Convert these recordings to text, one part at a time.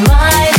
my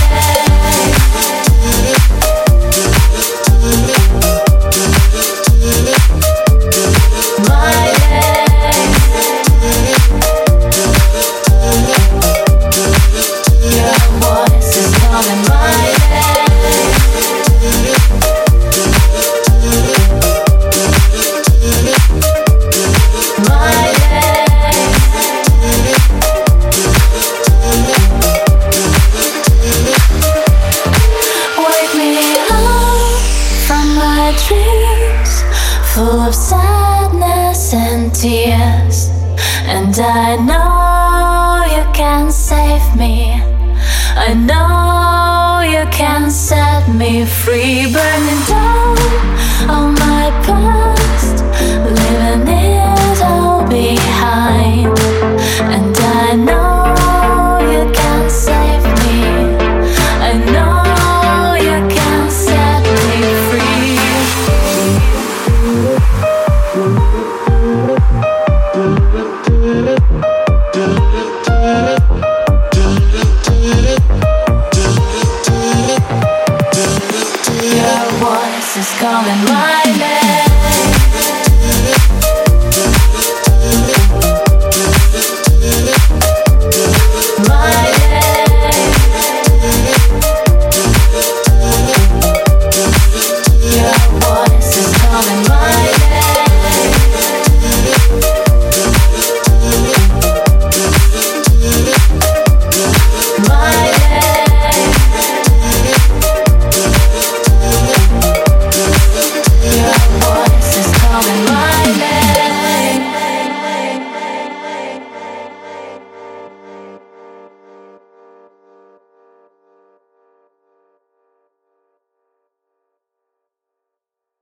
dreams full of sadness and tears. And I know you can save me. I know you can set me free, burning down. is calling my name.